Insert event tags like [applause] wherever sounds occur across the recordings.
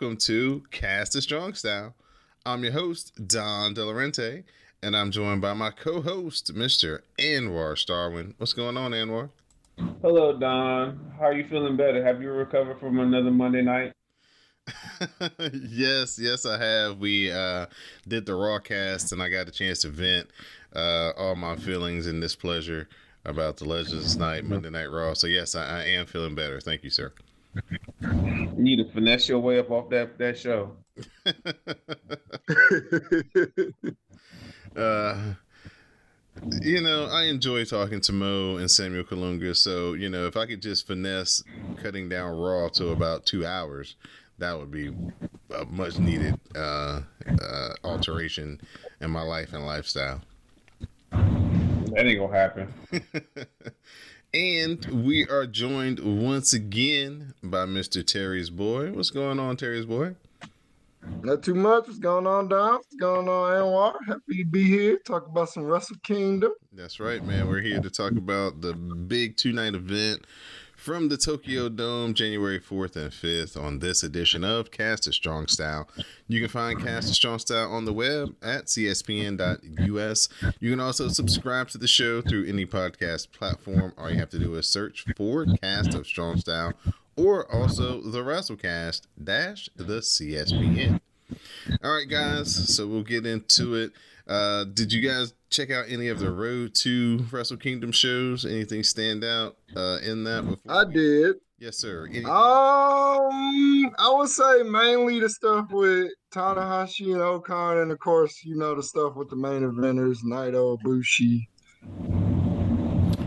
Welcome to Cast a Strong Style. I'm your host, Don Delarente, and I'm joined by my co-host, Mr. Anwar Starwin. What's going on, Anwar? Hello, Don. How are you feeling better? Have you recovered from another Monday night? [laughs] yes, yes, I have. We uh, did the raw cast, and I got a chance to vent uh, all my feelings and displeasure about the Legends Night Monday Night Raw. So yes, I, I am feeling better. Thank you, sir. You need to finesse your way up off that that show. [laughs] uh, you know, I enjoy talking to Mo and Samuel Kalunga. So, you know, if I could just finesse cutting down Raw to about two hours, that would be a much needed uh, uh, alteration in my life and lifestyle. That ain't gonna happen. [laughs] and we are joined once again by Mr. Terry's boy. What's going on, Terry's boy? Not too much. What's going on, Don? What's going on, Anwar? Happy to be here. Talk about some Wrestle Kingdom. That's right, man. We're here to talk about the big two night event from the Tokyo Dome, January 4th and 5th, on this edition of Cast a Strong Style. You can find Cast a Strong Style on the web at cspn.us. You can also subscribe to the show through any podcast platform. All you have to do is search for Cast of Strong Style or also the WrestleCast dash the CSPN. All right, guys. So we'll get into it. Uh, did you guys check out any of the Road to Wrestle Kingdom shows? Anything stand out uh, in that? Before I did. Yes, sir. Um, I would say mainly the stuff with Tanahashi and O-Khan, and of course, you know the stuff with the main eventers, Naito, Bushi,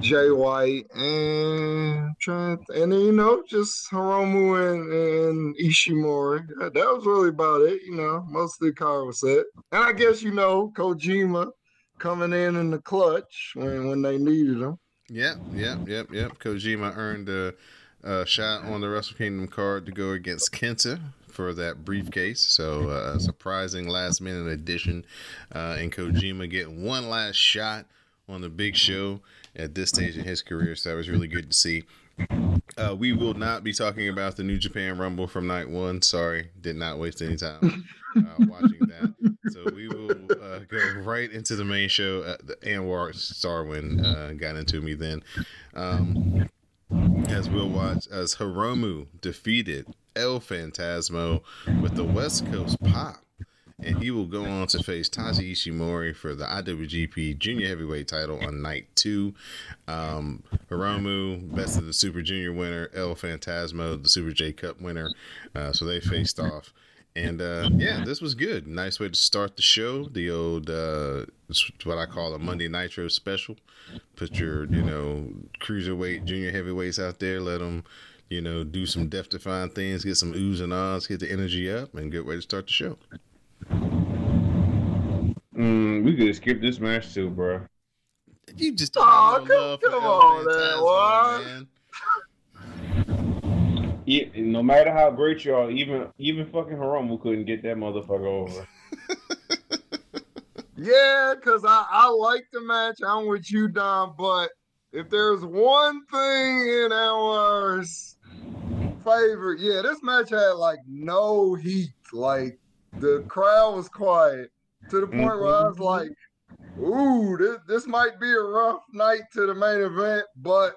Jay White, and trying, and then you know just Hiromu and, and Ishimori. That, that was really about it. You know, most of the card was set, and I guess you know Kojima coming in in the clutch when when they needed him. Yep, yep, yep, yep. Kojima earned a, a shot on the Wrestle Kingdom card to go against Kenta for that briefcase. So, uh, surprising last minute addition. Uh, and Kojima getting one last shot on the big show at this stage in his career. So, that was really good to see. Uh, we will not be talking about the New Japan Rumble from night one. Sorry, did not waste any time uh, watching that. So we will uh, go right into the main show. Uh, the Anwar Starwin uh, got into me then. Um, as we'll watch as Hiromu defeated El Phantasmo with the West Coast Pop. And he will go on to face Taiji Ishimori for the IWGP Junior Heavyweight title on night two. Um, Hiromu, best of the Super Junior winner, El Fantasmo, the Super J Cup winner. Uh, so they faced off. And uh, yeah, this was good. Nice way to start the show. The old, uh, what I call a Monday Nitro special. Put your, you know, cruiserweight, junior heavyweights out there. Let them, you know, do some death defying things, get some oohs and ahs, get the energy up, and get ready to start the show. Mm, we could skip this match too, bro. You just Aw, have no come- love come on, Phantasmo, man. man. Yeah, no matter how great you are, even even fucking Hiromu couldn't get that motherfucker over. [laughs] Yeah, because I, I like the match. I'm with you, Don. But if there's one thing in ours favor, yeah, this match had like no heat. Like the crowd was quiet to the point where I was mm-hmm. like, ooh, this, this might be a rough night to the main event. But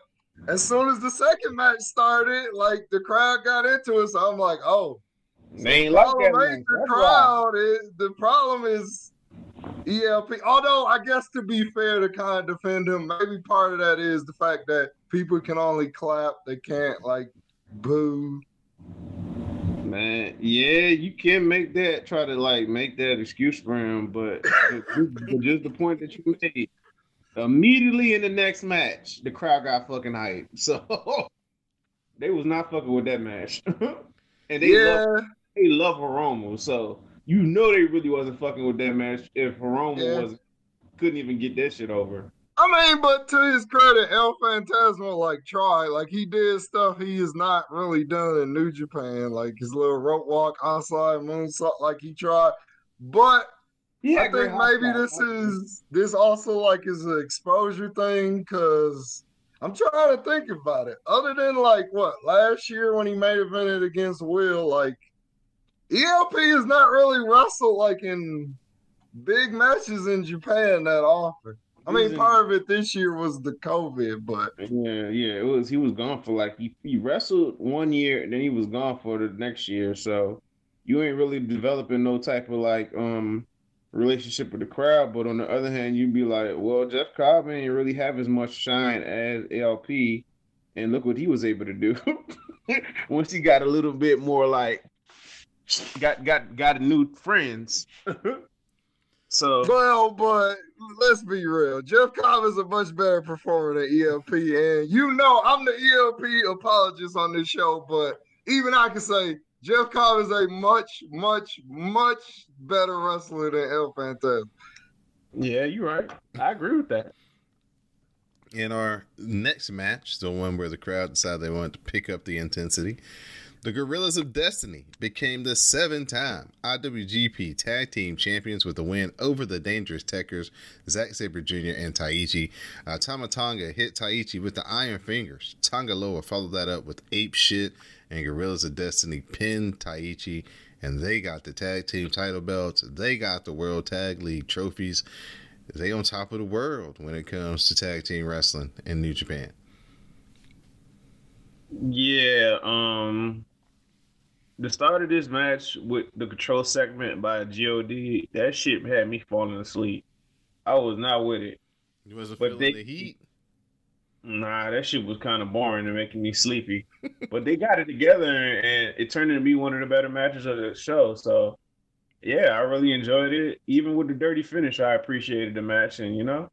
as soon as the second match started, like the crowd got into it. So I'm like, oh, They like that. the crowd. Is, the problem is ELP. Although I guess to be fair to kind of defend him, maybe part of that is the fact that people can only clap, they can't like boo. Man, yeah, you can make that try to like make that excuse for him, but, [laughs] just the point that you made. Immediately in the next match, the crowd got fucking hyped. [laughs] So they was not fucking with that match. [laughs] and they yeah, love, they love Hiromu, so you know they really wasn't fucking with that match if Hiromu Yeah. wasn't couldn't even get that shit over. I mean, but to his credit, El Phantasmo like tried, like he did stuff he has not really done in New Japan, like his little rope walk outside moonsault, like he tried. But Yeah, I think maybe this is this also like is an exposure thing because I'm trying to think about it. Other than like what last year when he made a evented against Will, like ELP is not really wrestled like in big matches in Japan that often. I mean, part of it this year was the COVID, but Yeah, yeah, it was. He was gone for like he, he wrestled one year, and then he was gone for the next year. So you ain't really developing no type of like um relationship with the crowd. But on the other hand, you'd be like, well, Jeff Cobb ain't really have as much shine as LP, and look what he was able to do [laughs] once he got a little bit more like got got got new friends. [laughs] so well, but let's be real. Jeff Cobb is a much better performer than ELP, and you know I'm the ELP apologist on this show, but even I can say Jeff Cobb is a much, much, much better wrestler than El Phantasm. yeah, you're right. I agree with that. In our next match, the one where the crowd decided they wanted to pick up the intensity, the Guerrillas of Destiny became the seven time IWGP Tag Team Champions with a win over the Dangerous Tekkers, Zack Sabre Jr. and Taichi. Uh, Tama Tonga hit Taichi with the Iron Fingers. Tonga Loa followed that up with Ape Shit, and Guerrillas of Destiny pinned Taichi, and they got the Tag Team title belts. They got the World Tag League trophies they on top of the world when it comes to tag team wrestling in New Japan. Yeah, um the start of this match with the control segment by God, that shit had me falling asleep. I was not with it. You wasn't But feeling they- the heat. Nah, that shit was kind of boring and making me sleepy. [laughs] but they got it together and it turned into be one of the better matches of the show. So yeah, I really enjoyed it. Even with the dirty finish, I appreciated the match. And you know,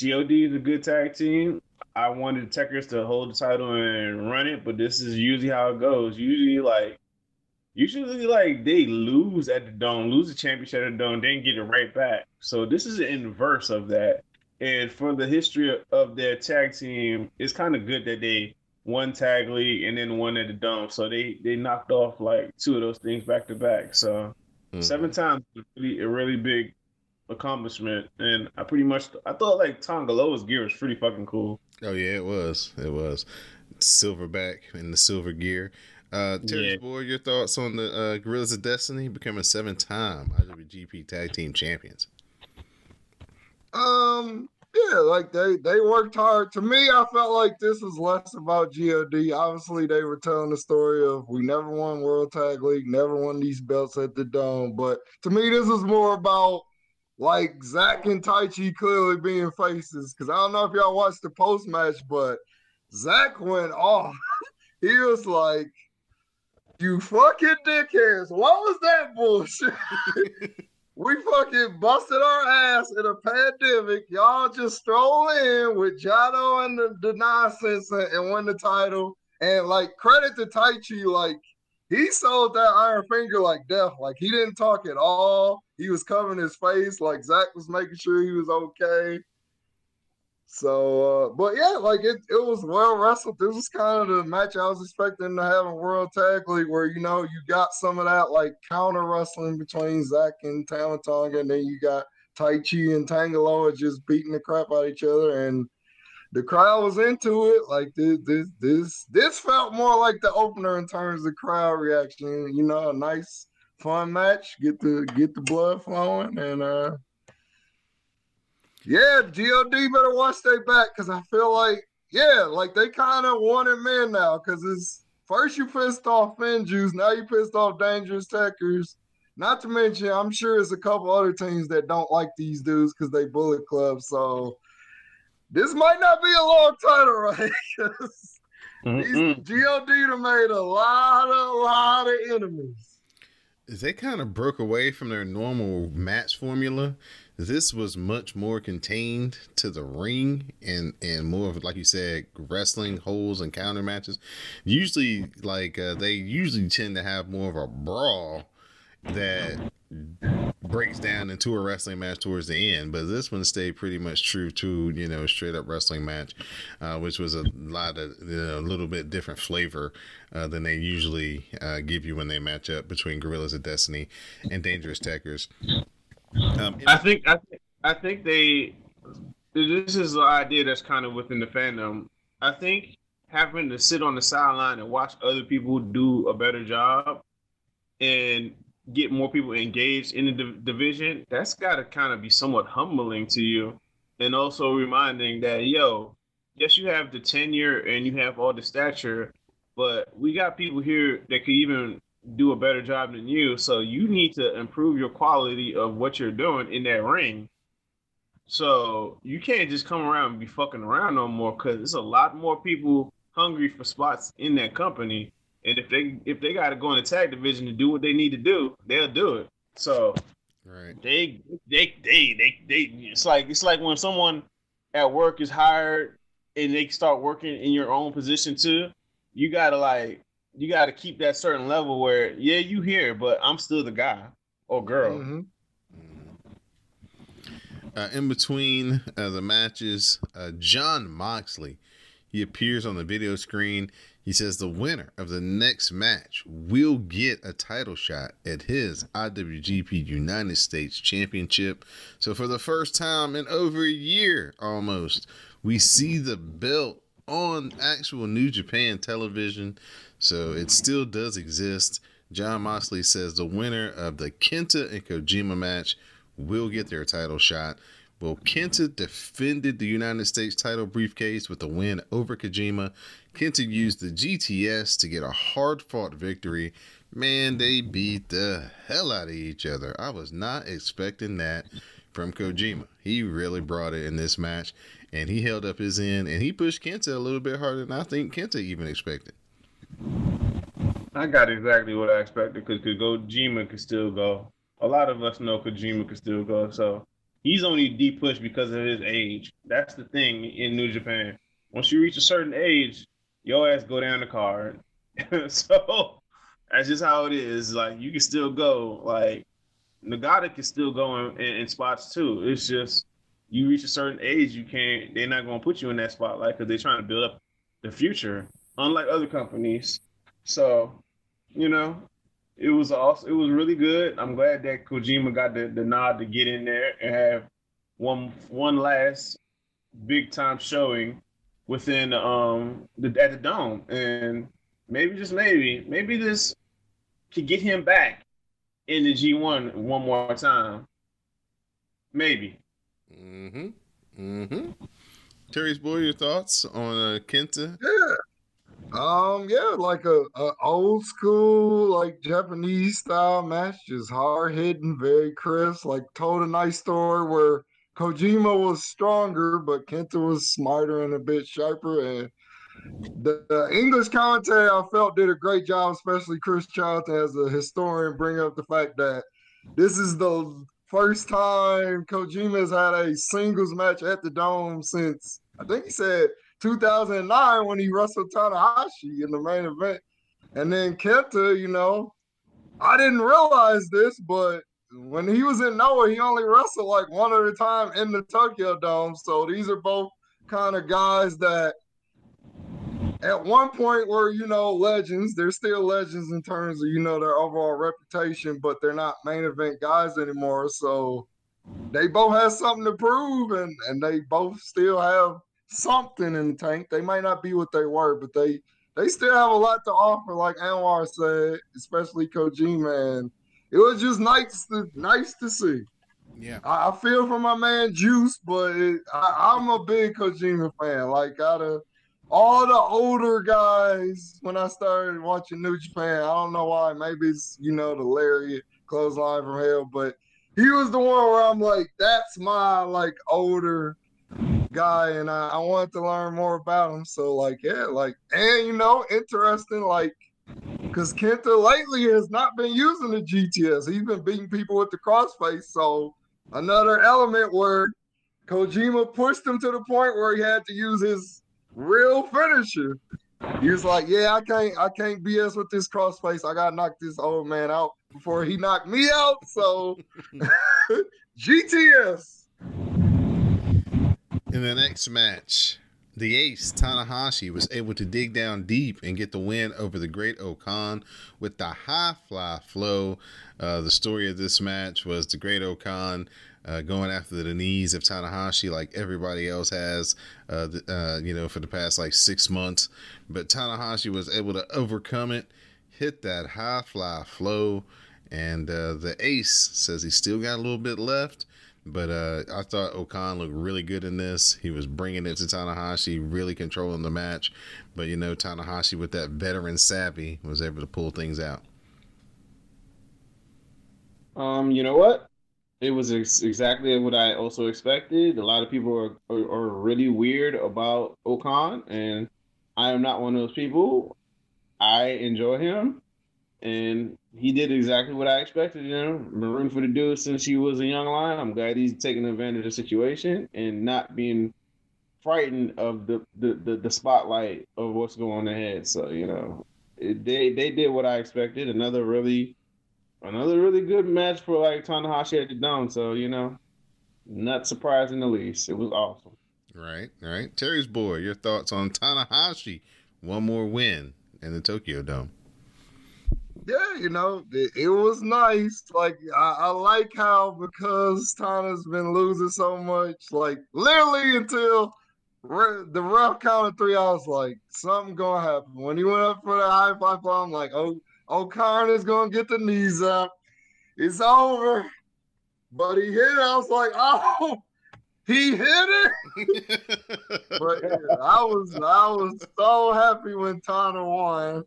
God is a good tag team. I wanted the Tekkers to hold the title and run it, but this is usually how it goes. Usually, like, usually like they lose at the dome, lose the championship at the dome, then get it right back. So this is the inverse of that. And for the history of their tag team, it's kind of good that they won tag league and then won at the dome. So they they knocked off like two of those things back to back. So Mhm. seven times is a really, a really big accomplishment. And I pretty much I thought like Tonga Loa's gear was pretty fucking cool. Oh yeah, it was. It was silverback in the silver gear. Uh, Terry Yeah. Boyd, your thoughts on the uh, Guerrillas of Destiny becoming seven-time IWGP Tag Team Champions? Um, yeah, like they they worked hard. To me, I felt like this was less about God. Obviously, they were telling the story of we never won World Tag League, never won these belts at the Dome. But to me, this was more about like Zach and Taichi clearly being faces. Because I don't know if y'all watched the post match, but Zach went off. [laughs] he was like, "You fucking dickheads! What was that bullshit?" [laughs] We fucking busted our ass in a pandemic. Y'all just stroll in with Jado and the, the nonsense and, and win the title. And like credit to Taichi, like he sold that Iron Finger like death. Like he didn't talk at all. He was covering his face. Like Zach was making sure he was okay. So, uh, but yeah, like it, it was well wrestled. This was kind of the match I was expecting to have in World Tag League, where you know you got some of that like counter wrestling between Zach and Tama Tonga, and then you got Taichi and Tonga Loa just beating the crap out of each other, and the crowd was into it. Like this, this, this, this felt more like the opener in terms of crowd reaction. You know, a nice, fun match. Get the get the blood flowing, and uh, yeah, God better watch their back because I feel like, yeah, like they kind of wanted men now because it's first you pissed off FinJuice, now you pissed off Dangerous Tekkers. Not to mention, I'm sure it's a couple other teams that don't like these dudes because they Bullet Club. So this might not be a long title, [laughs] right? these God done made a lot, a lot of enemies. They kind of broke away from their normal match formula. This was much more contained to the ring and and more of like you said wrestling holes and counter matches. Usually like uh, they usually tend to have more of a brawl that breaks down into a wrestling match towards the end. But this one stayed pretty much true to you know straight up wrestling match uh, which was a lot of you know, a little bit different flavor uh, than they usually uh, give you when they match up between guerrillas of destiny and dangerous tekkers um, I think I think I think they this is the idea that's kind of within the fandom. I think having to sit on the sideline and watch other people do a better job and get more people engaged in the div- division, that's got to kind of be somewhat humbling to you. And also reminding that, yo, yes, you have the tenure and you have all the stature, but we got people here that could even do a better job than you. So you need to improve your quality of what you're doing in that ring. So you can't just come around and be fucking around no more because there's a lot more people hungry for spots in that company. And if they if they got to go in the tag division to do what they need to do, they'll do it. So right. they they they they they it's like it's like when someone at work is hired and they start working in your own position too. You gotta like you got to keep that certain level where yeah you here but i'm still the guy or girl mm-hmm. uh, in between uh, the matches uh, jon moxley he appears on the video screen he says the winner of the next match will get a title shot at his IWGP United States Championship. So, for the first time in over a year almost, we see the belt on actual New Japan television. So it still does exist. Jon Moxley says the winner of the Kenta and Kojima match will get their title shot. Well, Kenta defended the United States title briefcase with a win over Kojima. Kenta used the GTS to get a hard fought victory. Man, they beat the hell out of each other. I was not expecting that from Kojima. He really brought it in this match, and he held up his end, and he pushed Kenta a little bit harder than I think Kenta even expected. I got exactly what I expected because Kojima could still go. A lot of us know Kojima could still go, so he's only deep pushed because of his age. That's the thing in New Japan. Once you reach a certain age, your ass go down the card. [laughs] so that's just how it is. Like you can still go. Like Nagata can still go in, in, in spots too. It's just you reach a certain age, you can't. They're not gonna put you in that spotlight because they're trying to build up the future unlike other companies. So, you know, it was also it was really good. I'm glad that Kojima got the, the nod to get in there and have one one last big time showing within um the at the dome and maybe just maybe maybe this could get him back in the G1 one more time. Maybe. Mm-hmm. Mm-hmm. Terry's boy, your thoughts on uh, Kenta? Yeah. Um, yeah, like a, a old school, like Japanese style match, just hard hitting, very crisp. Like told a nice story where Kojima was stronger, but Kenta was smarter and a bit sharper. And the, the English commentary I felt did a great job, especially Chris Charlton as a historian, bring up the fact that this is the first time Kojima has had a singles match at the Dome since I think he said 2009 when he wrestled Tanahashi in the main event. And then Kenta, you know, I didn't realize this, but when he was in Noah, he only wrestled like one at a time in the Tokyo Dome. So these are both kind of guys that at one point were, you know, legends. They're still legends in terms of, you know, their overall reputation, but they're not main event guys anymore. So they both have something to prove and, and they both still have something in the tank. They might not be what they were, but they they still have a lot to offer, like Anwar said, especially Kojima. And it was just nice to nice to see. Yeah, I, I feel for my man Juice, but it, I, am a big Kojima fan. Like of all the older guys, when I started watching New Japan, I don't know why. Maybe it's you know the Larry clothesline from hell, but he was the one where I'm like, that's my like older guy and I, I wanted to learn more about him. So like, yeah, like, and you know, interesting, like, because Kenta lately has not been using the GTS. He's been beating people with the crossface. So another element where Kojima pushed him to the point where he had to use his real finisher. He was like, "Yeah, I can't, I can't BS with this crossface. I gotta knock this old man out before he knocked me out." So, [laughs] GTS. In the next match, the ace Tanahashi was able to dig down deep and get the win over the great O-Khan with the high fly flow. Uh, the story of this match was the great O-Khan uh, going after the knees of Tanahashi like everybody else has, uh, uh, you know, for the past like six months. But Tanahashi was able to overcome it, hit that high fly flow, and uh, the ace says he's still got a little bit left. But uh, I thought O-Khan looked really good in this. He was bringing it to Tanahashi, really controlling the match. But you know, Tanahashi with that veteran savvy was able to pull things out. Um, you know what? It was ex- exactly what I also expected. A lot of people are, are, are really weird about O-Khan, and I am not one of those people. I enjoy him and he did exactly what I expected. You know, been rooting for the dude since he was a young lion. I'm glad he's taking advantage of the situation and not being frightened of the the, the, the spotlight of what's going ahead. So you know, it, they they did what I expected. Another really another really good match for like Tanahashi at the dome. So you know, not surprising the least. It was awesome. Right, right. Terry's boy, your thoughts on Tanahashi? One more win in the Tokyo Dome yeah, you know, it, it was nice. Like I, I, like how because Tana's been losing so much, like literally until re- the rough count of three, I was like, something gonna happen. When he went up for the high five, I'm like, oh, O'Connor is gonna get the knees up. It's over. But he hit it. I was like, oh, he hit it. [laughs] but yeah, I was I was so happy when Tana won.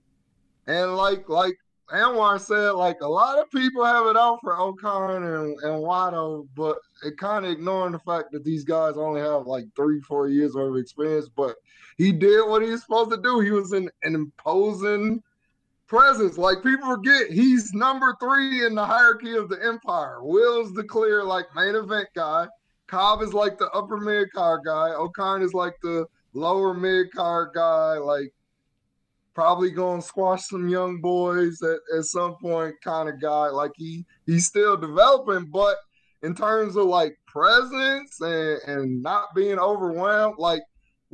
And like like Anwar said like a lot of people have it out for O-Khan and, and Wato, but it kind of ignoring the fact that these guys only have like three, four years of experience. But he did what he was supposed to do. He was an, an imposing presence. Like people forget he's number three in the hierarchy of the empire. Will's the clear like main event guy. Cobb is like the upper mid card guy. O-Khan is like the lower mid card guy. Like probably to squash some young boys at, at some point kind of guy. Like he he's still developing, but in terms of like presence and, and not being overwhelmed, like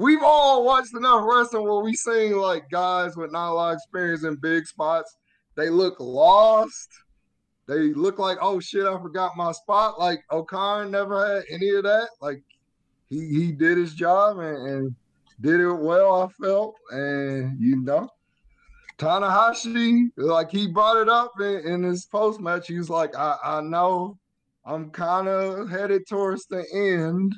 we've all watched enough wrestling where we seen like guys with not a lot of experience in big spots. They look lost. They look like, oh shit, I forgot my spot. Like O-Khan never had any of that. Like he he did his job and, and did it well, I felt. And, you know, Tanahashi, like he brought it up in, in his post match. He was like, I, I know I'm kind of headed towards the end,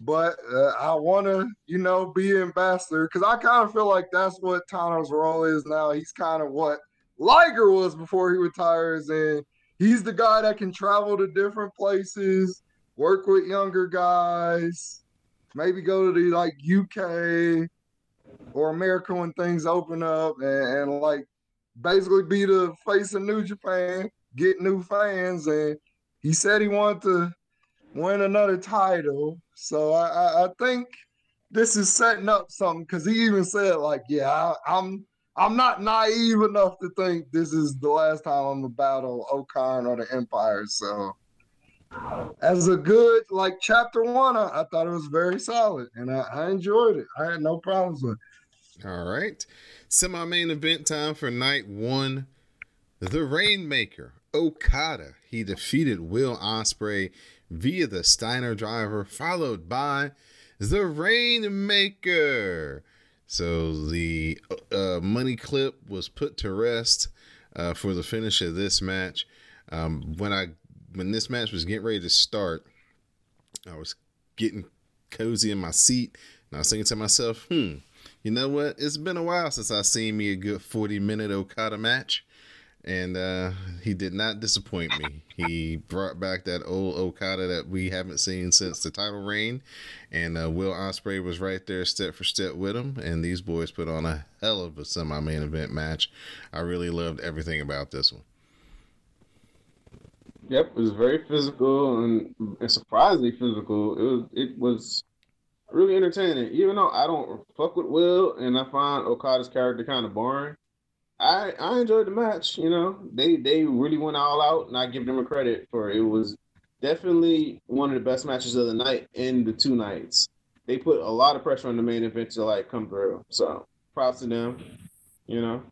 but uh, I want to, you know, be ambassador because I kind of feel like that's what Tana's role is now. He's kind of what Liger was before he retires, and he's the guy that can travel to different places, work with younger guys, maybe go to the like UK or America when things open up, and, and like basically be the face of New Japan, get new fans, and he said he wanted to win another title. So I, I, I think this is setting up something because he even said like, yeah, I, I'm I'm not naive enough to think this is the last time I'm gonna battle O-Khan or the Empire. So as a good like chapter one, I, I thought it was very solid and I, I, enjoyed it. I had no problems with it. All right. Semi main event time for night one. The Rainmaker, Okada. He defeated Will Ospreay via the Steiner driver, followed by the Rainmaker. So the uh, money clip was put to rest uh, for the finish of this match. Um, when I when this match was getting ready to start, I was getting cozy in my seat and I was thinking to myself, hmm, you know what? It's been a while since I seen me a good 40 minute Okada match. And uh, he did not disappoint me. He brought back that old Okada that we haven't seen since the title reign. And uh, Will Ospreay was right there step for step with him. And these boys put on a hell of a semi main event match. I really loved everything about this one. Yep, it was very physical and, and surprisingly physical. It was it was really entertaining. Even though I don't fuck with Will and I find Okada's character kind of boring, I I enjoyed the match. You know, they they really went all out, and I give them a credit for it. was definitely one of the best matches of the night in the two nights. They put a lot of pressure on the main event to like come through. So props to them. You know,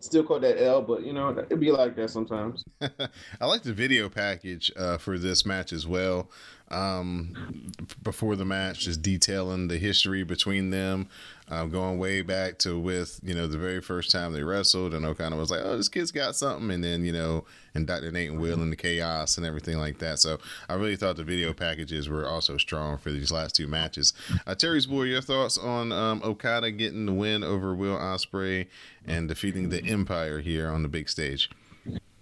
still caught that L, but you know it'd be like that sometimes. [laughs] I like the video package uh, for this match as well. Um, before the match, just detailing the history between them, uh, going way back to with you know the very first time they wrestled, and Okada was like, "Oh, this kid's got something," and then you know, and Dr. Nate and Will and the chaos and everything like that. So I really thought the video packages were also strong for these last two matches. Uh, Terry's boy, your thoughts on um, Okada getting the win over Will Ospreay and defeating the Empire here on the big stage?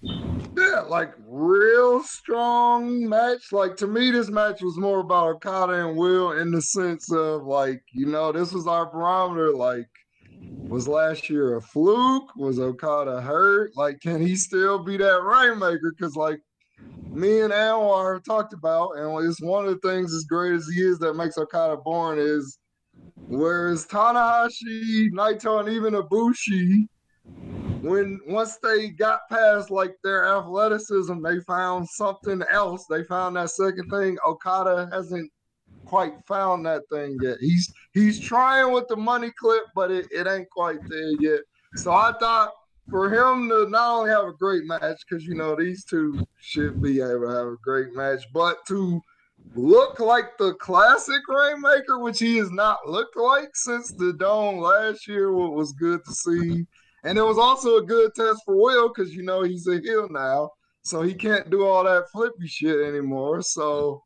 Yeah, like real strong match. Like to me, this match was more about Okada and Will in the sense of like, you know, this was our barometer. Like, was last year a fluke? Was Okada hurt? Like, can he still be that rainmaker? Because like me and Anwar talked about, and it's one of the things as great as he is that makes Okada born is whereas Tanahashi, Naito, and even Ibushi when once they got past like their athleticism, they found something else. They found that second thing. Okada hasn't quite found that thing yet. He's he's trying with the money clip, but it, it ain't quite there yet. So I thought for him to not only have a great match, because you know these two should be able to have a great match, but to look like the classic Rainmaker, which he has not looked like since the Dome last year, what was good to see. And it was also a good test for Will because you know he's a heel now, so he can't do all that flippy shit anymore. So,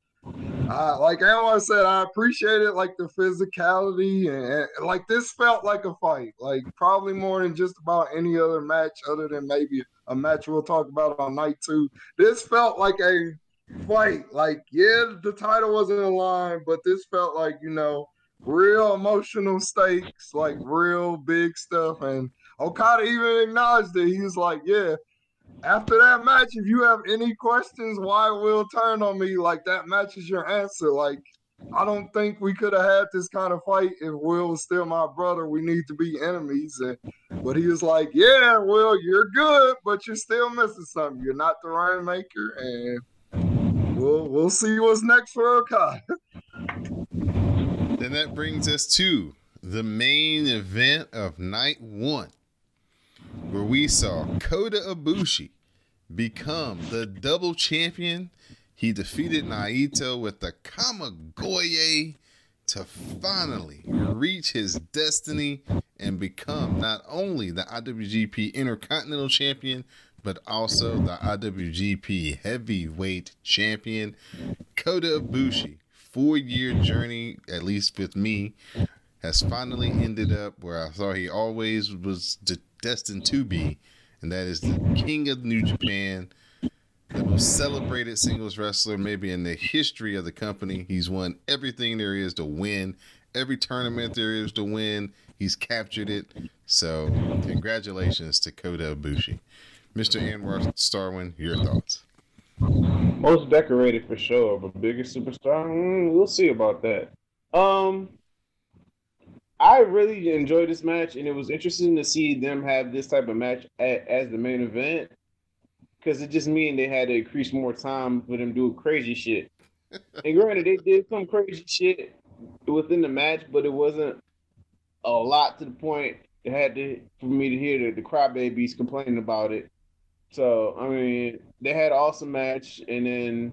uh, like Anwar said, I appreciate it, like the physicality and, and like this felt like a fight, like probably more than just about any other match, other than maybe a match we'll talk about on night two. This felt like a fight. Like, yeah, the title wasn't in line, but this felt like you know real emotional stakes, like real big stuff, and Okada even acknowledged it. He was like, "Yeah." After that match, if you have any questions why Will turn on me, like that match is your answer. Like, I don't think we could have had this kind of fight if Will was still my brother. We need to be enemies. And, but he was like, Yeah, Will, you're good, but you're still missing something. You're not the Rainmaker, and we'll we'll see what's next for Okada. [laughs] Then that brings us to the main event of night one where we saw Kota Ibushi become the double champion. He defeated Naito with the Kamigoye to finally reach his destiny and become not only the IWGP Intercontinental Champion, but also the IWGP Heavyweight Champion. Kota Ibushi, four year journey, at least with me, has finally ended up where I thought he always was destined to be, and that is the king of New Japan, the most celebrated singles wrestler maybe in the history of the company. He's won everything there is to win, every tournament there is to win. He's captured it. So, congratulations to Kota Ibushi. Mr. Anwar Starwin, your thoughts. Most decorated for sure, but biggest superstar, mm, we'll see about that. Um, I really enjoyed this match, and it was interesting to see them have this type of match at, as the main event because it just mean they had to increase more time for them do crazy shit. and granted, they did some crazy shit within the match, but it wasn't a lot to the point it had to for me to hear the, the crybabies complaining about it. So I mean, they had an awesome match, and then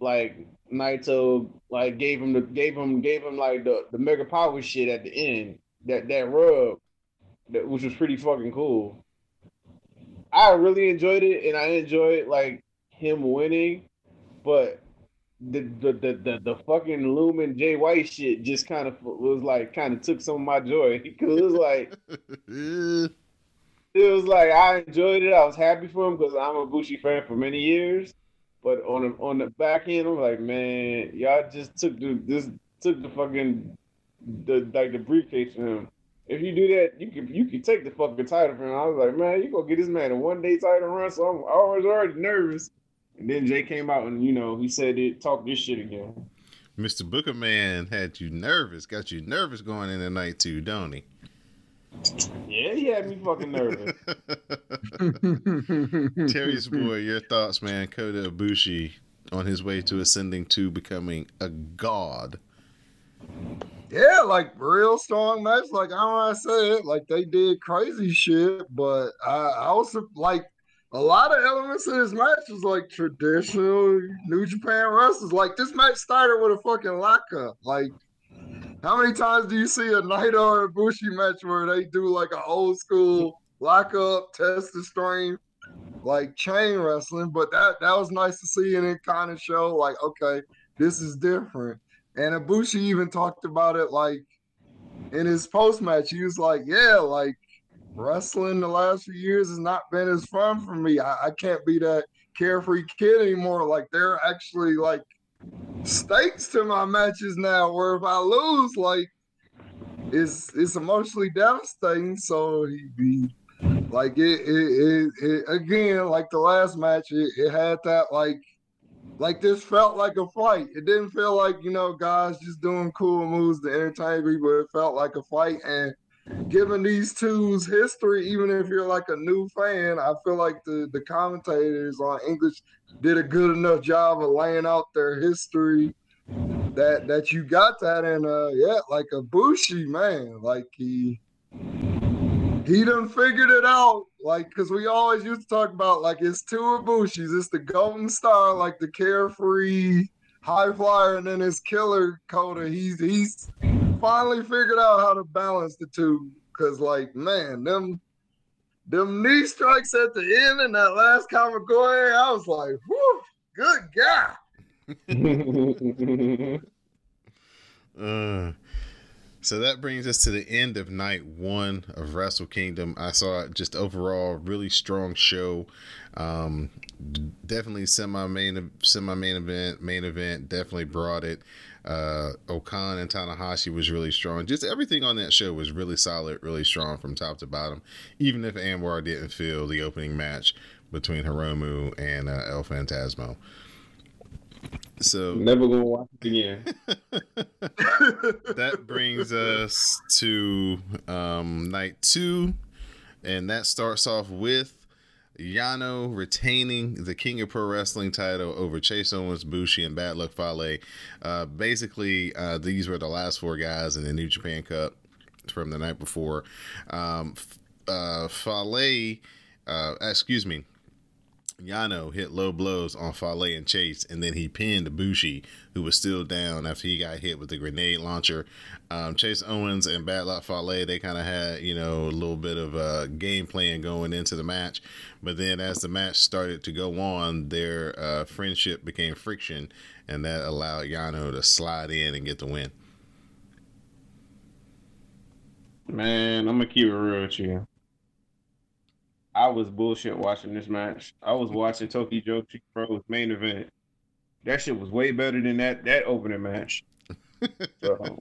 like Naito like gave him the gave him gave him like the, the mega power shit at the end. That that rub that which was pretty fucking cool. I really enjoyed it and I enjoyed like him winning, but the the the the, the fucking Lumen Jay White shit just kind of was like kind of took some of my joy [laughs] because it was like [laughs] it was like I enjoyed it. I was happy for him because I'm a Bushi fan for many years. But on the on the back end, I'm like, man, y'all just took the this took the fucking the like the briefcase from him. If you do that, you can you can take the fucking title from him. I was like, man, you gonna get this man a one day title run, so I'm, I was already nervous. And then Jay came out and you know he said it talked this shit again. Mr. Booker Man had you nervous, got you nervous going in the night too, don't he? Yeah, he had me fucking nervous. [laughs] Terry's boy, [laughs] your thoughts, man. Kota Ibushi on his way to ascending to becoming a god. Yeah, like real strong match. Like I don't want to say it, like they did crazy shit, but I, I also like a lot of elements of this match was like traditional New Japan wrestlers. Like this match started with a fucking lockup. Like how many times do you see a Naito or Ibushi match where they do like an old school lockup, test the strength, like chain wrestling? But that that was nice to see, and it kind of showed like okay, this is different. And Ibushi even talked about it like in his post match. He was like, "Yeah, like wrestling the last few years has not been as fun for me. I, I can't be that carefree kid anymore. Like they're actually like stakes to my matches now. Where if I lose, like it's it's emotionally devastating. So he, he like it, it, it, it again like the last match. It, it had that like like this felt like a fight. It didn't feel like you know guys just doing cool moves to entertain but it felt like a fight. And given these two's history, even if you're like a new fan, I feel like the the commentators on English did a good enough job of laying out their history that that you got that and uh yeah like a Bushi man. Like he he done figured it out. Like because we always used to talk about like it's two Ibushis it's the golden star like the carefree high flyer and then his killer Kota he's he's finally figured out how to balance the two. Because like man them them knee strikes at the end and that last Kamigoye, I was like, whew, good guy. [laughs] [laughs] Uh, so that brings us to the end of night one of Wrestle Kingdom. I saw just overall really strong show. Um, definitely semi main semi main event main event definitely brought it. Uh, O-Khan and Tanahashi was really strong. Just everything on that show was really solid, really strong from top to bottom. Even if Anwar didn't feel the opening match between Hiromu and uh, El Phantasmo. So never gonna watch it again. [laughs] that brings us to um, night two, and that starts off with Yano retaining the King of Pro Wrestling title over Chase Owens, Bushi, and Bad Luck Fale. Uh, basically, uh, these were the last four guys in the New Japan Cup from the night before. Um, uh, Fale, uh, excuse me, Yano hit low blows on Fale and Chase, and then he pinned Bushi, who was still down after he got hit with the grenade launcher. Um, Chase Owens and Bad Luck Fale, they kind of had, you know, a little bit of a game plan going into the match. But then as the match started to go on, their uh, friendship became friction, and that allowed Yano to slide in and get the win. Man, I'm gonna keep it real with you. I was bullshit watching this match. I was watching Tokyo Joshi Pro's main event. That shit was way better than that that opening match. So, [laughs]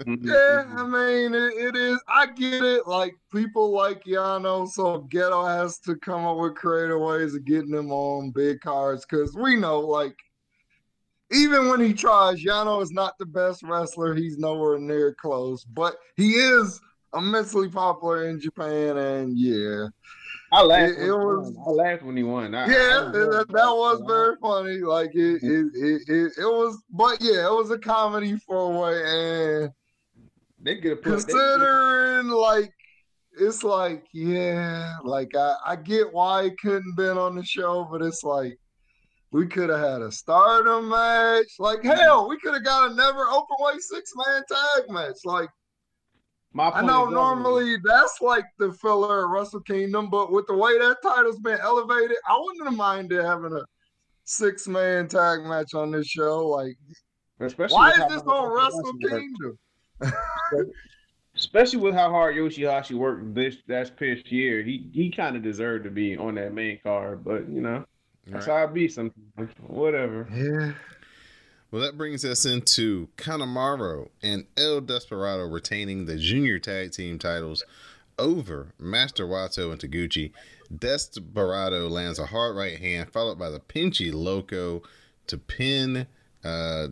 mm-hmm, yeah, mm-hmm. I mean it, it is. I get it. Like people like Yano, so Gedo has to come up with creative ways of getting them on big cards because we know, like, even when he tries, Yano is not the best wrestler. He's nowhere near close, but he is immensely popular in Japan, and yeah. I laughed. It, it was. I laughed when he won. I, yeah, I that, that, was very funny. Like it, [laughs] it, it, it, it was. But yeah, it was a comedy four way, and they get a considering like it's like yeah, like I, I get why he couldn't been on the show, but it's like we could have had a stardom match. Like mm-hmm. hell, we could have got a never open weight six man tag match. Like my I know normally that's like the filler at Wrestle Kingdom, but with the way that title's been elevated, I wouldn't have minded having a six man tag match on this show. Like, Especially why is this on Wrestle Kingdom? [laughs] Especially with how hard Yoshihashi worked this that's past year, he he kind of deserved to be on that main card, but you know, that's right. how I be sometimes. Whatever. Yeah. Well, that brings us into Kanemaru and El Desperado retaining the junior tag team titles over Master Wato and Taguchi. Desperado lands a hard right hand, followed by the Pinche Loco to pin uh,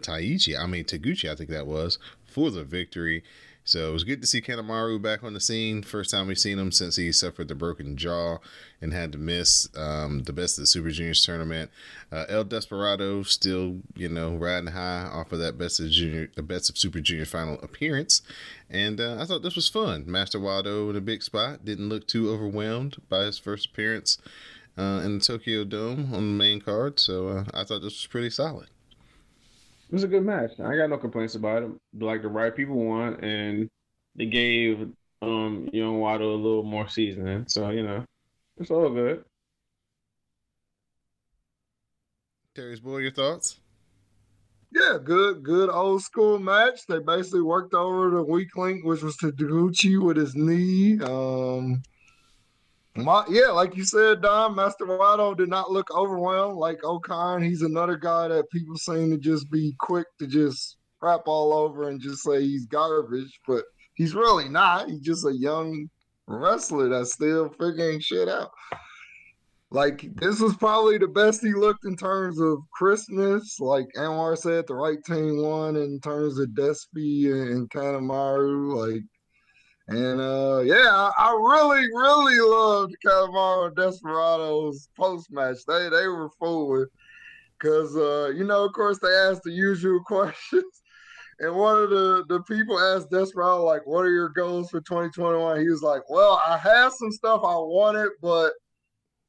Taichi, I mean Taguchi, I think that was, for the victory. So it was good to see Kanemaru back on the scene. First time we've seen him since he suffered the broken jaw and had to miss um, the best of the Super Juniors tournament. Uh, El Desperado still, you know, riding high off of that best of junior, the best of Super Junior final appearance. And uh, I thought this was fun. Master Wato in a big spot didn't look too overwhelmed by his first appearance uh, in the Tokyo Dome on the main card. So uh, I thought this was pretty solid. It was a good match. I got no complaints about it. Like the right people won, and they gave um Young Wato a little more seasoning. So you know, it's all good. Terry's boy, your thoughts? Yeah, good, good old school match. They basically worked over the weak link, which was Taguchi with his knee. Um, my, yeah, like you said, Don, Master Wato did not look overwhelmed like O-Khan. He's another guy that people seem to just be quick to just crap all over and just say he's garbage, but he's really not. He's just a young wrestler that's still figuring shit out. Like this was probably the best he looked in terms of Christmas. Like Anwar said, the right team won in terms of Despy and Kanemaru. Like and uh, yeah, I, really, really loved Calamaro Desperados post match. They they were forward because uh, you know, of course, they asked the usual [laughs] questions. And one of the, the people asked Desperado, like, what are your goals for 2021? He was like, Well, I had some stuff I wanted, but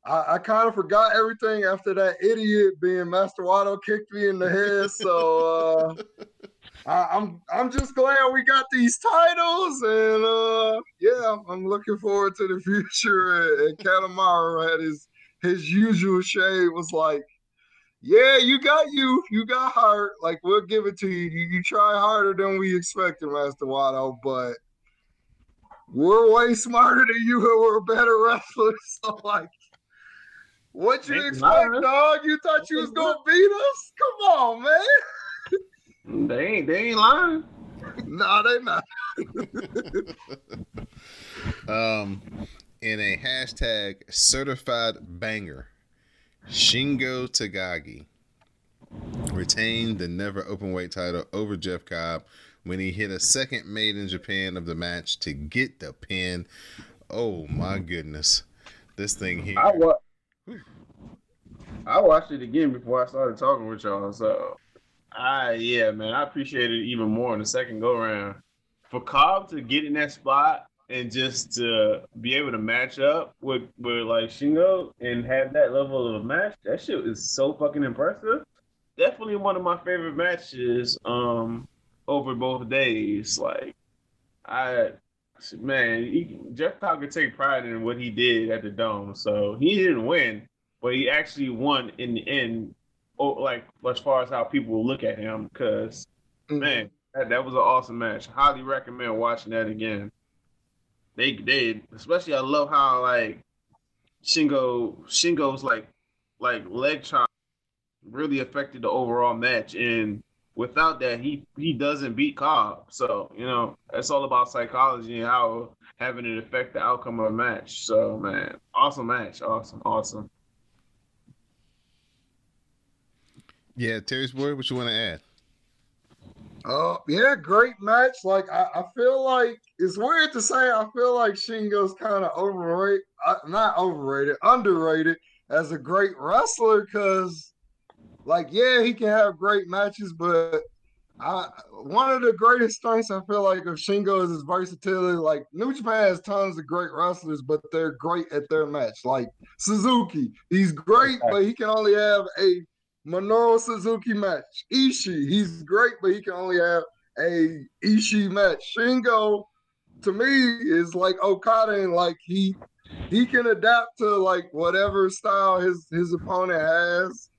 I, I kind of forgot everything after that idiot being Master Wato kicked me in the head. So uh [laughs] I, am I'm just glad we got these titles, and uh, yeah, I'm looking forward to the [laughs] future. And Kanemaru had his his usual shade was like, "Yeah, you got you, you got hurt. Like we'll give it to you. You, you try harder than we expected, Master Wato, but." We're way smarter than you and we're better wrestlers. [laughs] So like what you expect, dog? You thought you was gonna beat us? Come on, man. They ain't they ain't lying. no, they not. um, in a hashtag certified banger, Shingo Takagi retained the never open weight title over Jeff Cobb when he hit a second made in Japan of the match to get the pin. Oh my goodness. This thing here. I, wa- I watched it again before I started talking with y'all, so Ah, yeah, man. I appreciate it even more in the second go round. For Cobb to get in that spot and just to be able to match up with with like Shingo and have that level of a match, that shit is so fucking impressive. Definitely one of my favorite matches um over both days. Like I man, he, Jeff Cobb could take pride in what he did at the dome. So he didn't win, but he actually won in the end oh, like as far as how people will look at him. Because mm-hmm. man, that, that was an awesome match. Highly recommend watching that again. They did, especially I love how like Shingo Shingo's like like leg chop really affected the overall match and without that he he doesn't beat Cobb. So, you know, it's all about psychology and how having it affect the outcome of a match. So man, awesome match. Awesome, awesome. Yeah, Terry's boy, what you want to add? Uh, yeah, great match. Like I, I feel like it's weird to say. I feel like Shingo's kind of overrated, uh, not overrated, underrated as a great wrestler. Because, like, yeah, he can have great matches, but I one of the greatest strengths I feel like of Shingo is his versatility. Like New Japan has tons of great wrestlers, but they're great at their match. Like Suzuki, he's great, but he can only have a Minoru Suzuki match. Ishii, he's great, but he can only have a Ishii match. Shingo, to me, is like Okada, and like he he can adapt to like whatever style his his opponent has.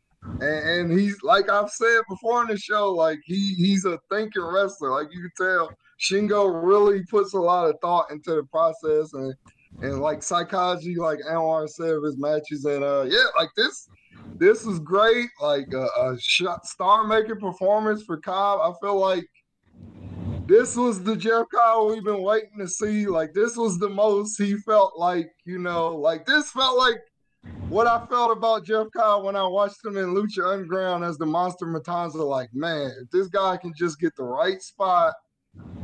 And, and he's like I've said before in the show, like he he's a thinking wrestler. Like you can tell, Shingo really puts a lot of thought into the process and and like psychology, like Anwar said of his matches. And uh yeah, like this this is great. Like a, a star making performance for Cobb. I feel like this was the Jeff Cobb we've been waiting to see. Like this was the most he felt like, you know, like this felt like what I felt about Jeff Cobb when I watched him in Lucha Underground as the Monster Matanza. Like, man, if this guy can just get the right spot,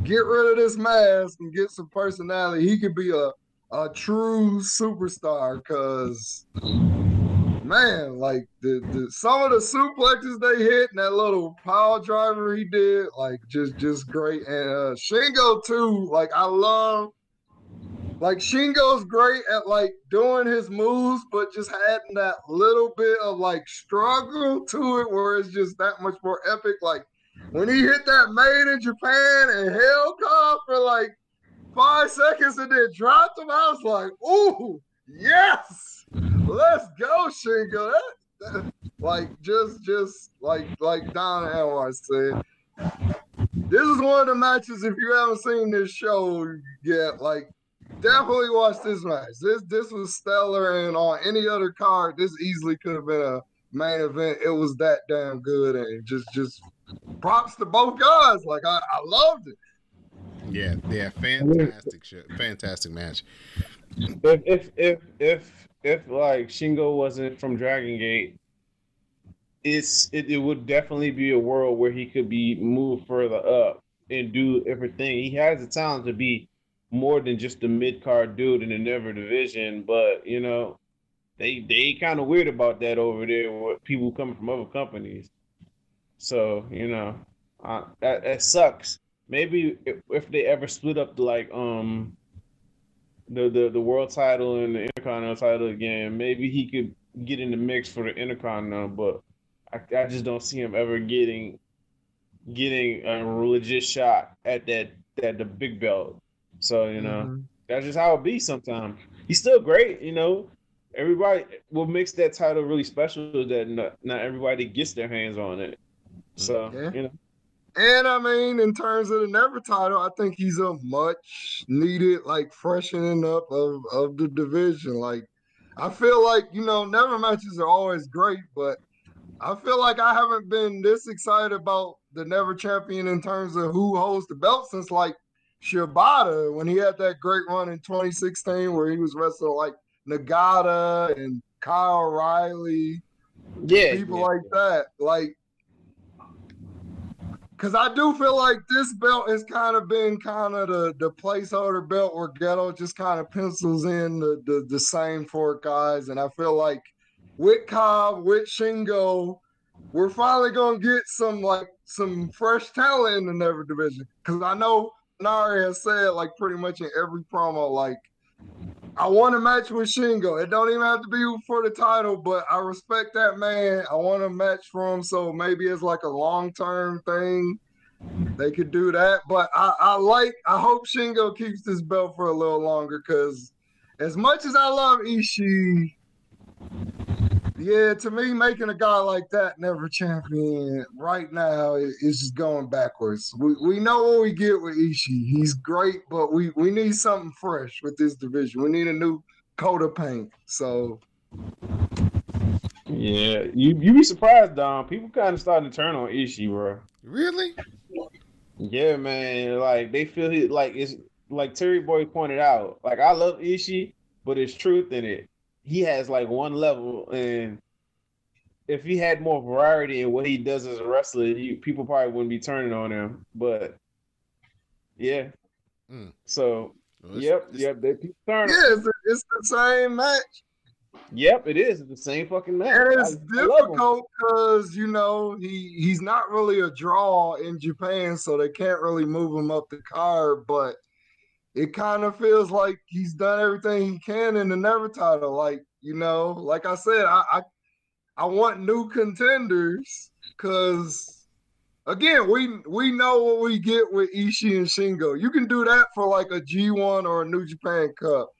get rid of this mask, and get some personality, he could be a a true superstar. Cause man, like the, the some of the suplexes they hit and that little power driver he did, like just just great. And uh Shingo too, like I love like Shingo's great at like doing his moves, but just adding that little bit of like struggle to it where it's just that much more epic. Like when he hit that made in Japan and hell Cobb for like five seconds and then dropped him, I was like, ooh, yes, let's go, Shingo. That, that, like just just like like Don Anwar said. This is one of the matches. If you haven't seen this show yet, like definitely watch this match. This this was stellar, and on any other card, this easily could have been a main event. It was that damn good, and just just props to both guys. Like I, I loved it. Yeah, yeah, fantastic shit, fantastic match. If if if if if like Shingo wasn't from Dragon Gate, it's it, it would definitely be a world where he could be moved further up and do everything. He has the talent to be more than just a mid card dude in the Never division, but you know, they they kind of weird about that over there with people coming from other companies. So you know, uh, that that sucks. Maybe if, if they ever split up like um the, the the world title and the Intercontinental title again, maybe he could get in the mix for the Intercontinental, but I, I just don't see him ever getting getting a legit shot at that that the big belt. So you know mm-hmm. that's just how it be. Sometimes he's still great. You know, everybody what makes that title really special is that not, not everybody gets their hands on it. So yeah. you know. And I mean, in terms of the never title, I think he's a much needed like freshening up of of the division. Like, I feel like you know, never matches are always great, but I feel like I haven't been this excited about the never champion in terms of who holds the belt since like Shibata when he had that great run in 2016 where he was wrestling like Nagata and Kyle O'Reilly, yeah, people yeah. like that. Like, because I do feel like this belt has kind of been kind of the, the placeholder belt where Gedo just kind of pencils in the, the, the same four guys. And I feel like with Cobb, with Shingo, we're finally gonna get some like some fresh talent in the Never division. Because I know Nari has said like pretty much in every promo, like I want a match with Shingo. It don't even have to be for the title, but I respect that man. I want a match for him, so maybe it's like a long term thing. They could do that, but I, I like. I hope Shingo keeps this belt for a little longer because, as much as I love Ishii, yeah, to me, making a guy like that never champion right now is just going backwards. We we know what we get with Ishii. He's great, but we we need something fresh with this division. We need a new coat of paint. So yeah, you you be surprised, Don. People kind of starting to turn on Ishii, bro. Really? Yeah, man. Like they feel it. Like it's like Terry Boy pointed out. Like I love Ishii, but it's truth in it he has like one level, and if he had more variety in what he does as a wrestler, he, people probably wouldn't be turning on him. But yeah, mm. so well, yep, it's, yep, they people turn. Yeah, it's, it's, the same match. Yep, it is. It's the same fucking match. And it's I, difficult because you know he he's not really a draw in Japan, so they can't really move him up the card. But it kind of feels like he's done everything he can in the never title. Like, you know, like I said, I I, I want new contenders because again, we we know what we get with Ishii and Shingo. You can do that for like a G1 or a New Japan Cup.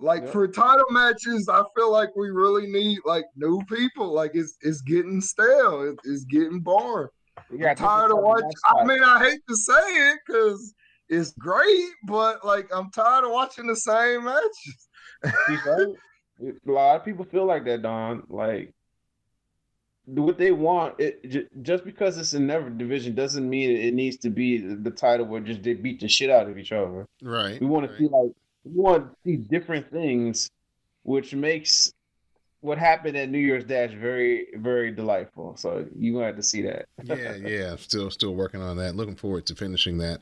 Like for title matches, I feel like we really need like new people. Like it's it's getting stale. It, it's getting boring. I'm tired of watching. I mean, I hate to say it because is great, but like I'm tired of watching the same matches. a lot of people feel like that, Don. Like what they want. It just because it's a never division doesn't mean it needs to be the title where just they beat the shit out of each other. Right. We want right. to see like we want to see different things, which makes what happened at New Year's Dash very, very delightful. So you gonna have to see that. [laughs] yeah, yeah. Still, still working on that. Looking forward to finishing that.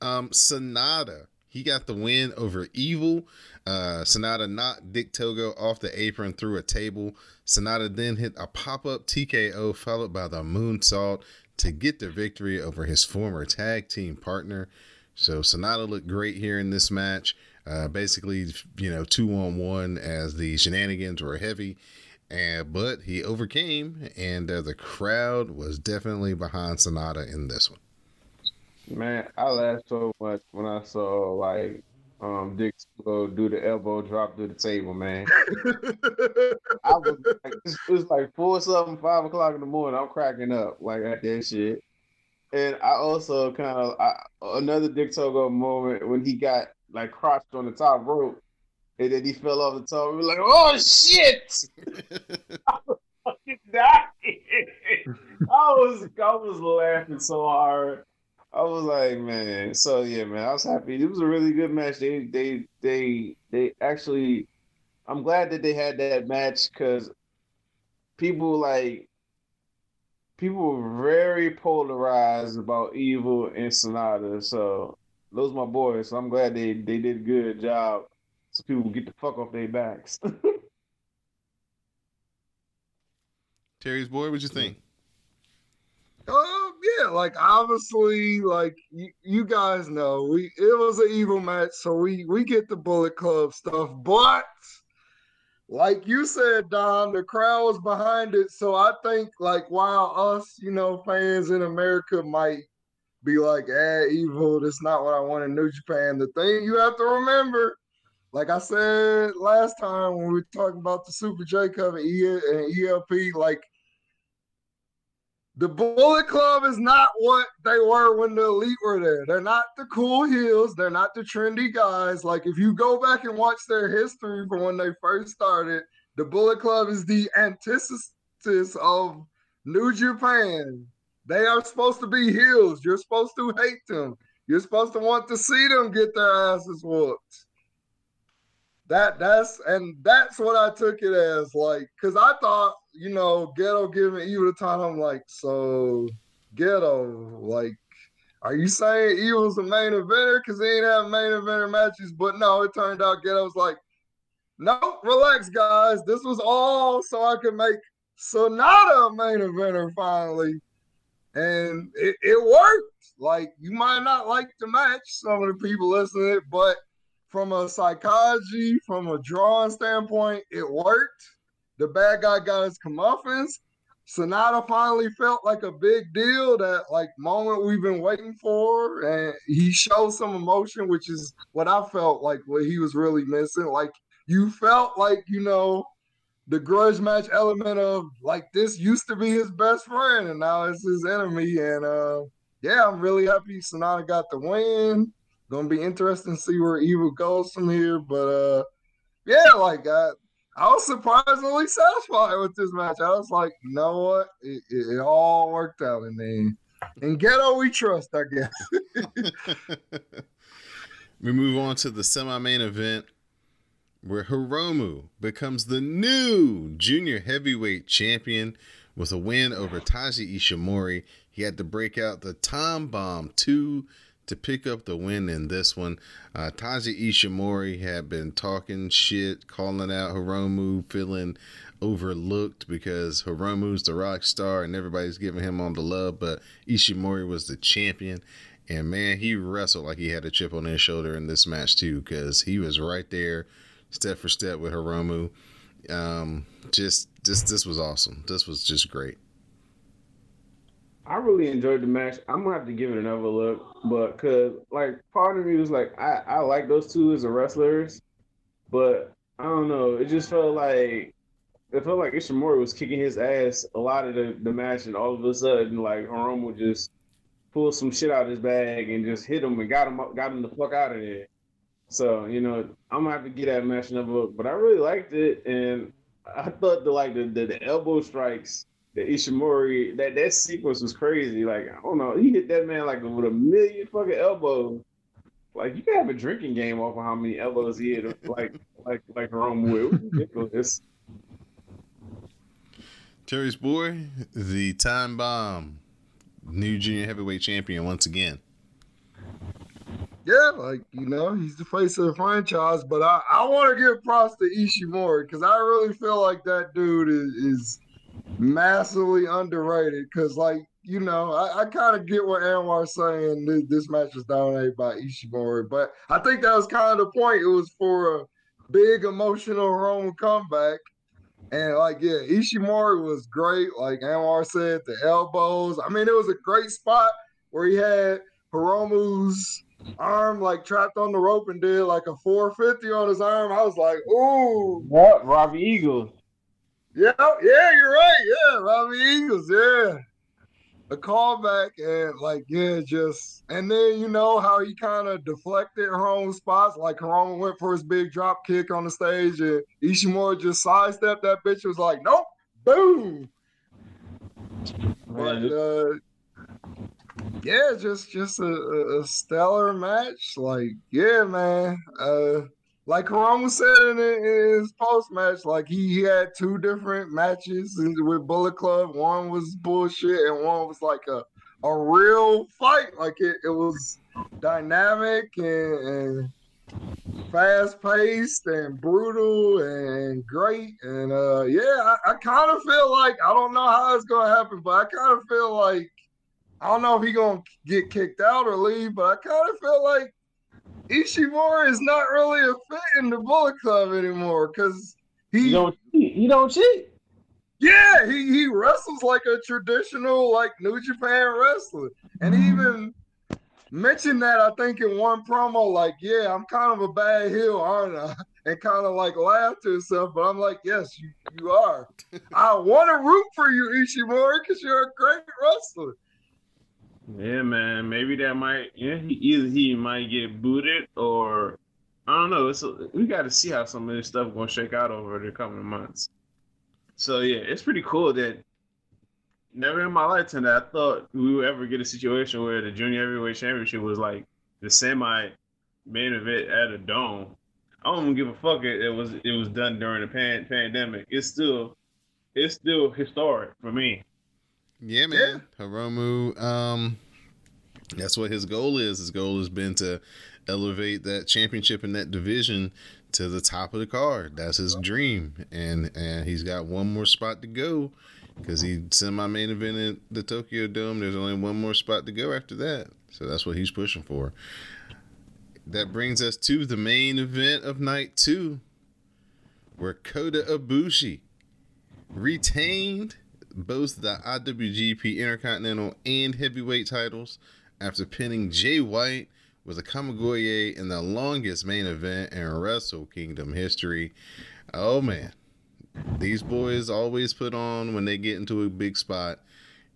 Um, Sanada, he got the win over Evil. Uh, Sanada knocked Dick Togo off the apron through a table. Sanada then hit a pop up TKO followed by the moonsault to get the victory over his former tag team partner. So Sanada looked great here in this match. Uh, basically, you know, two on one as the shenanigans were heavy, and but he overcame, and uh, the crowd was definitely behind Sanada in this one. Man, I laughed so much when I saw like um Dick go do the elbow drop through the table, man. [laughs] I was like, it was like four something, five o'clock in the morning. I'm cracking up like at that shit. And I also kind of another Dick Togo moment when he got like crouched on the top rope, and then he fell off the top. We were like, "Oh shit!" I was fucking dying. I was I was laughing so hard. I was like, man. So yeah, man. I was happy. It was a really good match. They they they they actually. I'm glad that they had that match because people like people were very polarized about Evil and Sanada. So those my boys. So I'm glad they they did a good job, so people get the fuck off their backs. [laughs] Terry's boy, what you think? Um, yeah, like obviously, like you, you guys know, we it was an evil match, so we we get the Bullet Club stuff, but like you said, Don, the crowd was behind it. So I think like while us, you know, fans in America might be like, eh, evil. That's not what I want in New Japan. The thing you have to remember, like I said last time when we were talking about the Super J Cup and ELP, like the Bullet Club is not what they were when the Elite were there. They're not the cool heels. They're not the trendy guys. Like if you go back and watch their history from when they first started, the Bullet Club is the antithesis of New Japan. They are supposed to be heels. You're supposed to hate them. You're supposed to want to see them get their asses whooped. That that's and that's what I took it as like because I thought you know Gedo giving Evil the time. I'm like so Gedo like are you saying Evil's a main eventer because he ain't have main eventer matches? But no, it turned out Gedo was like, no, relax, guys. This was all so I could make Sanada a main eventer finally and it, it worked. Like you might not like the match, some of the people listening, but from a psychology, from a drawing standpoint, it worked. The bad guy got his comeuppance. Sanada finally felt like a big deal, that like moment we've been waiting for, and he showed some emotion, which is what I felt like what he was really missing. Like you felt like you know the grudge match element of like this used to be his best friend and now it's his enemy. And uh yeah, I'm really happy Sanada got the win. Gonna be interesting to see where Evil goes from here. But uh yeah, like I, I was surprisingly satisfied with this match. I was like, you know what? It, it, it all worked out in the end. In Gedo we trust, I guess. [laughs] we move on to the semi-main event where Hiromu becomes the new junior heavyweight champion with a win over Taiji Ishimori. He had to break out the Time Bomb 2 to pick up the win in this one. Uh, Taiji Ishimori had been talking shit, calling out Hiromu, feeling overlooked because Hiromu's the rock star and everybody's giving him all the love, but Ishimori was the champion. And man, he wrestled like he had a chip on his shoulder in this match too, because he was right there step for step with Hiromu. Um, just this this was awesome. This was just great. I really enjoyed the match. I'm gonna have to give it another look, but cause like part of me was like I I like those two as wrestlers, but I don't know. It just felt like it felt like Ishimori was kicking his ass a lot of the, the match, and all of a sudden like Hiromu just pulled some shit out of his bag and just hit him and got him got him the fuck out of there. So you know, I'm gonna have to get that match another. But I really liked it, and I thought the like the, the, the elbow strikes the Ishimori that that sequence was crazy. Like I don't know, he hit that man like with a million fucking elbows. Like you can have a drinking game off of how many elbows he hit. [laughs] Like like like Rome It was ridiculous. Terry's boy, the time bomb, new junior heavyweight champion once again. Yeah, like you know, he's the face of the franchise, but I, I want to give props to Ishimori because I really feel like that dude is, is massively underrated. Because like you know, I, I kind of get what Anwar's saying. This, this match was dominated by Ishimori, but I think that was kind of the point. It was for a big emotional Roman comeback. And like, yeah, Ishimori was great. Like Anwar said, the elbows. I mean, it was a great spot where he had Hiromu's arm like trapped on the rope and did like a 450 on his arm. I was like, ooh. What? Robbie Eagles. Yeah, yeah, you're right. Yeah, Robbie Eagles. Yeah. A callback and like, yeah, just and then you know how he kind of deflected her own spots. Like Hiromu went for his big drop kick on the stage and Ishimori just sidestepped that bitch. Was like, nope, boom. But uh yeah, just just a, a, stellar match. Like, yeah, man. Uh, like Hiromu said in, in his post match, like he, he, had two different matches with Bullet Club. One was bullshit, and one was like a a real fight. Like it, it was dynamic and, and fast paced and brutal and great. And uh, yeah, I, I kind of feel like I don't know how it's gonna happen, but I kind of feel like I don't know if he gonna get kicked out or leave, but I kind of feel like Ishimori is not really a fit in the Bullet Club anymore because he you don't cheat. He don't cheat. Yeah, he, he wrestles like a traditional like New Japan wrestler, and he even mentioned that I think in one promo, like, yeah, I'm kind of a bad heel, aren't I? [laughs] And kind of like laughed to himself, but I'm like, yes, you, you are. I want to root for you, Ishimori, because you're a great wrestler. Yeah, man. Maybe that might. Yeah, he, either he might get booted or I don't know. It's we got to see how some of this stuff to shake out over the coming months. So yeah, it's pretty cool that never in my lifetime that I thought we would ever get a situation where the junior heavyweight championship was like the semi main event at a dome. I don't even give a fuck it, it was it was done during the pan, pandemic. It's still it's still historic for me. Yeah, man. Yeah. Hiromu, um, that's what his goal is. His goal has been to elevate that championship in that division to the top of the card. That's his dream, and and he's got one more spot to go because he semi main event at the Tokyo Dome. There's only one more spot to go after that, so that's what he's pushing for. That brings us to the main event of night two, where Kota Ibushi retained both the IWGP Intercontinental and Heavyweight titles after pinning Jay White with a Kamigoye in the longest main event in Wrestle Kingdom history. Oh man, these boys always put on when they get into a big spot,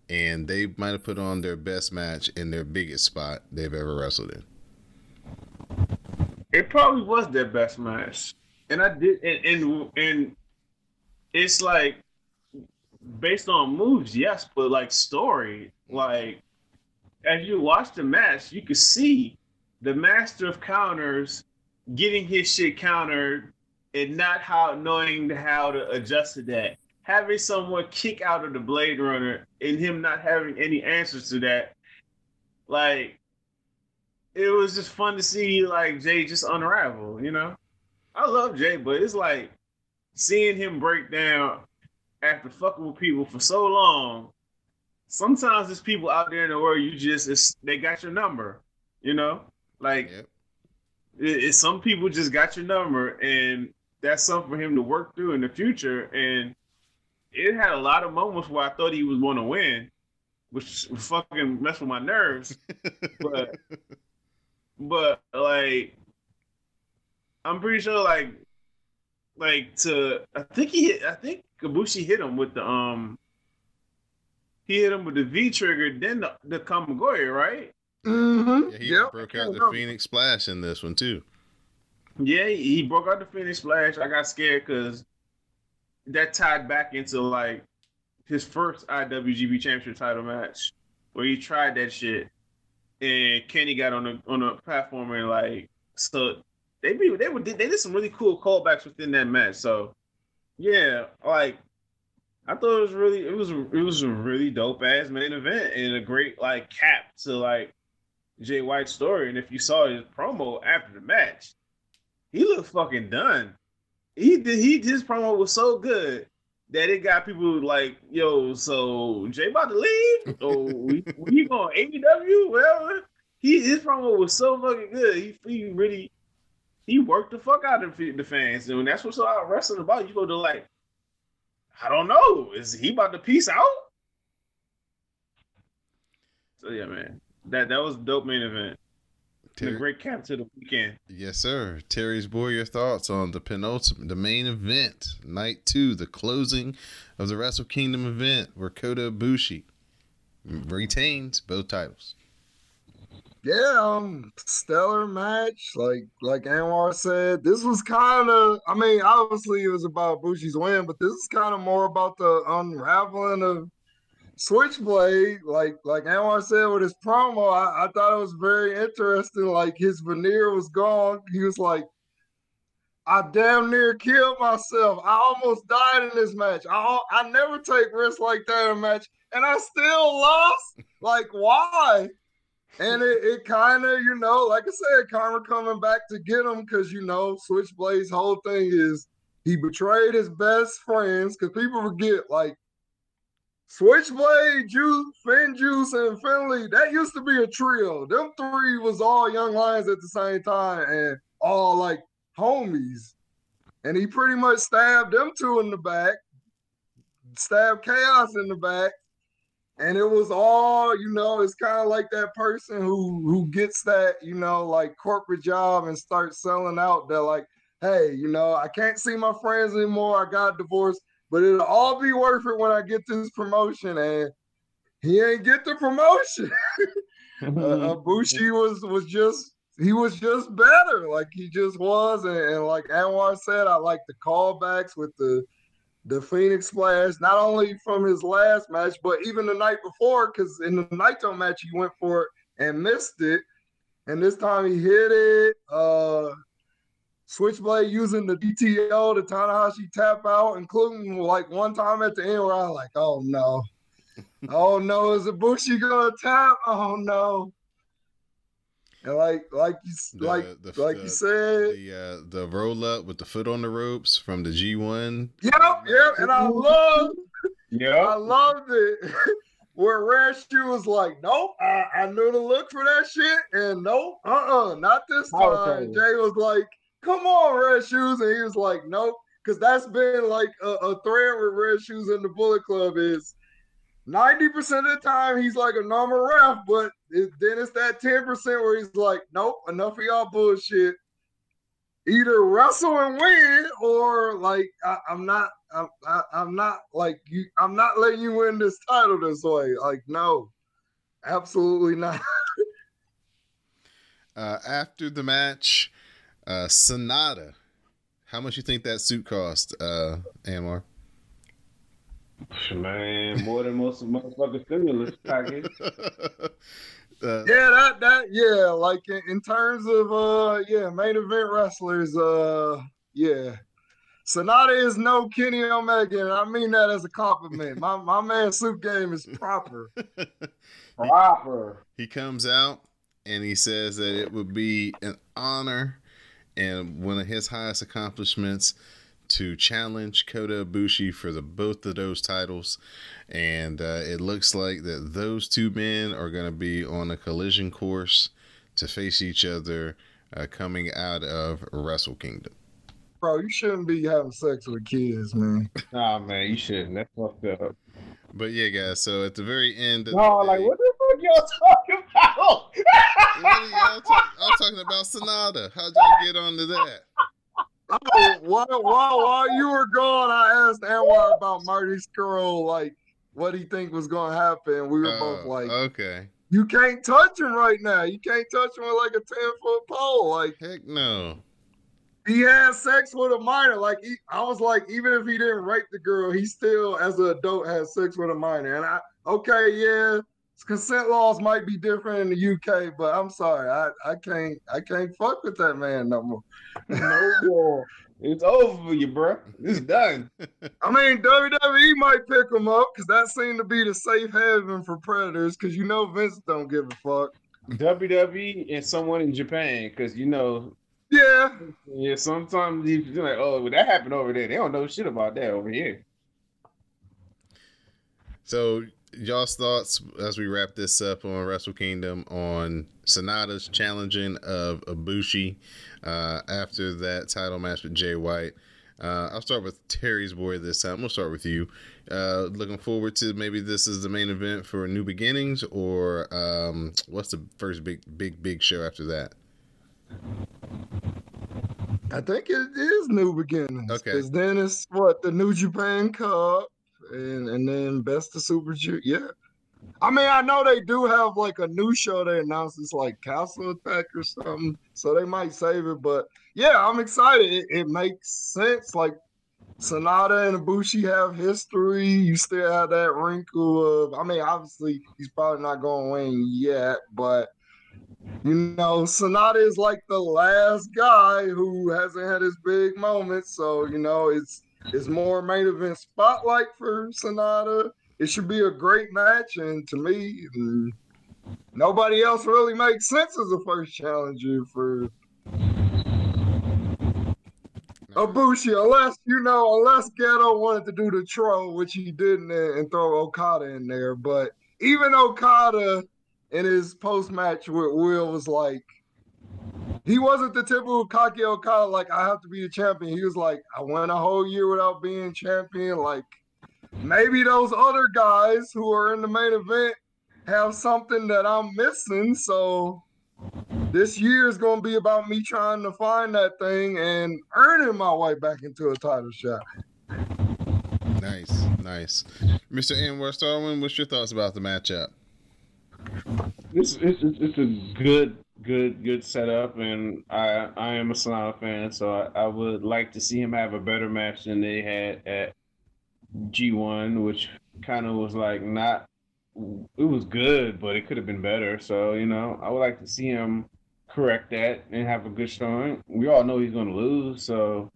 and they might have put on their best match in their biggest spot they've ever wrestled in. It probably was their best match, and I did, and and, and it's like based on moves, yes, but like story, like as you watch the match, you could see the master of counters getting his shit countered and not how knowing how to adjust to that. Having someone kick out of the Blade Runner and him not having any answers to that, like it was just fun to see like Jay just unravel, you know. I love Jay, but it's like seeing him break down after fucking with people for so long, sometimes there's people out there in the world you just it's, they got your number, you know, like yep. it, it, some people just got your number, and that's something for him to work through in the future. And it had a lot of moments where I thought he was going to win, which fucking messed with my nerves, [laughs] but but like I'm pretty sure like like to I think he hit I think Ibushi hit him with the um he hit him with the V trigger, then the, the Kamigoye, right? Mm-hmm. Yeah, he yep. broke out the Phoenix Splash in this one too. Yeah, he broke out the Phoenix Splash. I got scared because that tied back into like his first IWGP Championship title match where he tried that shit, and Kenny got on the on the platform and like so they be they were they did some really cool callbacks within that match. So yeah, like I thought it was really it was it was a really dope ass main event and a great like cap to like Jay White's story. And if you saw his promo after the match, he looked fucking done. He did he his promo was so good that it got people like, yo, so Jay about to leave? Oh, we, we going AEW? Well, he his promo was so fucking good. He, he really he worked the fuck out of the fans, and that's what's all wrestling about. You go to like, I don't know, is he about to peace out? So yeah, man, that that was dope main event. Ter- a great cap to the weekend. Yes, sir. Terry's boy, your thoughts on the penultimate, the main event, night two, the closing of the Wrestle Kingdom event, where Kota Ibushi retains both titles. Yeah, um, stellar match. Like like Anwar said, this was kind of. I mean, obviously it was about Bushi's win, but this is kind of more about the unraveling of Switchblade. Like like Anwar said with his promo, I, I thought it was very interesting. Like his veneer was gone. He was like, I damn near killed myself. I almost died in this match. I I never take risks like that in a match, and I still lost. Like why? And it, it kind of, you know, like I said, karma coming back to get him because you know, Switchblade's whole thing is he betrayed his best friends because people forget like Switchblade, Juice, FinJuice, and Finlay. That used to be a trio. Them three was all young lions at the same time and all like homies. And he pretty much stabbed them two in the back, stabbed Chaos in the back, and it was all you know it's kind of like that person who who gets that you know like corporate job and starts selling out they're like hey you know i can't see my friends anymore i got divorced but it'll all be worth it when i get this promotion and he ain't get the promotion. [laughs] Uh, uh [laughs] Bushi was was just he was just better like he just was and, and like anwar said i like the callbacks with the the Phoenix Splash, not only from his last match, but even the night before, because in the Naito match he went for it and missed it. And this time he hit it. Uh Switchblade using the TTO, the Tanahashi tap out, including like one time at the end where I was like, oh no. [laughs] oh no, is Ibushi gonna tap? Oh no. And like like you the, like the, like the, you said, the uh, the roll up with the foot on the ropes from the G one. Yep, yep. And I love, yeah, I loved it. [laughs] Where Red Shoe was like, nope, I, I knew to look for that shit, and nope, uh uh-uh, uh, not this time. Jay was like, come on, Red Shoes, and he was like, nope, because that's been like a, a thread with Red Shoes in the Bullet Club is 90% of the time he's like a normal ref, but it, then it's that 10% where he's like, nope, enough of y'all bullshit. Either wrestle and win, or like I, am not, I'm, I, I'm not like you. I'm not letting you win this title this way. Like no, absolutely not. [laughs] uh, after the match, uh, Sanada, how much you think that suit cost, uh, Anwar? Man, more than most of motherfucking stimulus [laughs] package. Uh, yeah, that that yeah, like in, in, terms of uh yeah, main event wrestlers, uh yeah. Sanada is no Kenny Omega, and I mean that as a compliment. my my man suit game is proper. [laughs] proper. He comes out and he says that it would be an honor and one of his highest accomplishments to challenge Kota Ibushi for the both of those titles, and uh, it looks like that those two men are going to be on a collision course to face each other uh, coming out of Wrestle Kingdom. Bro, you shouldn't be having sex with kids, man. Nah, man, you shouldn't. That's fucked up. But yeah, guys. So at the very end, of no, like what the fuck y'all talking about? what are y'all talk- I'm talking about Sanada. How'd y'all get onto that? Oh, while, while, while you were gone, I asked Anwar about Marty Scurll, like what he think was gonna happen. We were both oh, like, okay. You can't touch him right now. You can't touch him with like a 10 foot pole. Like heck no. he had sex with a minor. Like he, I was like, even if he didn't rape the girl, he still, as an adult, had sex with a minor. And I, okay, yeah, consent laws might be different in the UK, but I'm sorry, I, I can't, I can't fuck with that man no more. no more. It's over for you, bro. It's done. I mean, WWE might pick him up because that seemed to be the safe haven for predators. Because you know Vince don't give a fuck. WWE and someone in Japan, because you know yeah. Yeah, sometimes you're like, oh, well, that happened over there. They don't know shit about that over here. So, y'all's thoughts as we wrap this up on Wrestle Kingdom on Sanada's challenging of Ibushi uh, after that title match with Jay White. Uh, I'll start with Terry's boy this time. We'll start with you. Uh, looking forward to maybe this is the main event for New Beginnings, or um, what's the first big, big, big show after that? I think it is New Beginnings. Okay. Because then it's what the New Japan Cup, and and then Best of Super Junior. Yeah. I mean, I know they do have like a new show they announced. It's like Castle Attack or something, so they might save it. But yeah, I'm excited. It, it makes sense. Like Sanada and Ibushi have history. You still have that wrinkle of. I mean, obviously he's probably not going to win yet, but you know, Sanada is like the last guy who hasn't had his big moment. So, you know, it's it's more main event spotlight for Sanada. It should be a great match, and to me, mm, nobody else really makes sense as a first challenger for Ibushi, unless you know, unless Gedo wanted to do the troll, which he didn't, and throw Okada in there. But even Okada in his post match with Will was like, he wasn't the typical cocky Okada, like, I have to be the champion. He was like, I went a whole year without being champion. Like, maybe those other guys who are in the main event have something that I'm missing. So this year is going to be about me trying to find that thing and earning my way back into a title shot. Nice, nice. Mr. Anwar Starwin, what's your thoughts about the matchup? It's, it's it's a good good good setup, and I I am a Sanada fan, so I, I would like to see him have a better match than they had at G1, which kind of was like not. It was good, but it could have been better. So you know, I would like to see him correct that and have a good showing. We all know he's going to lose, so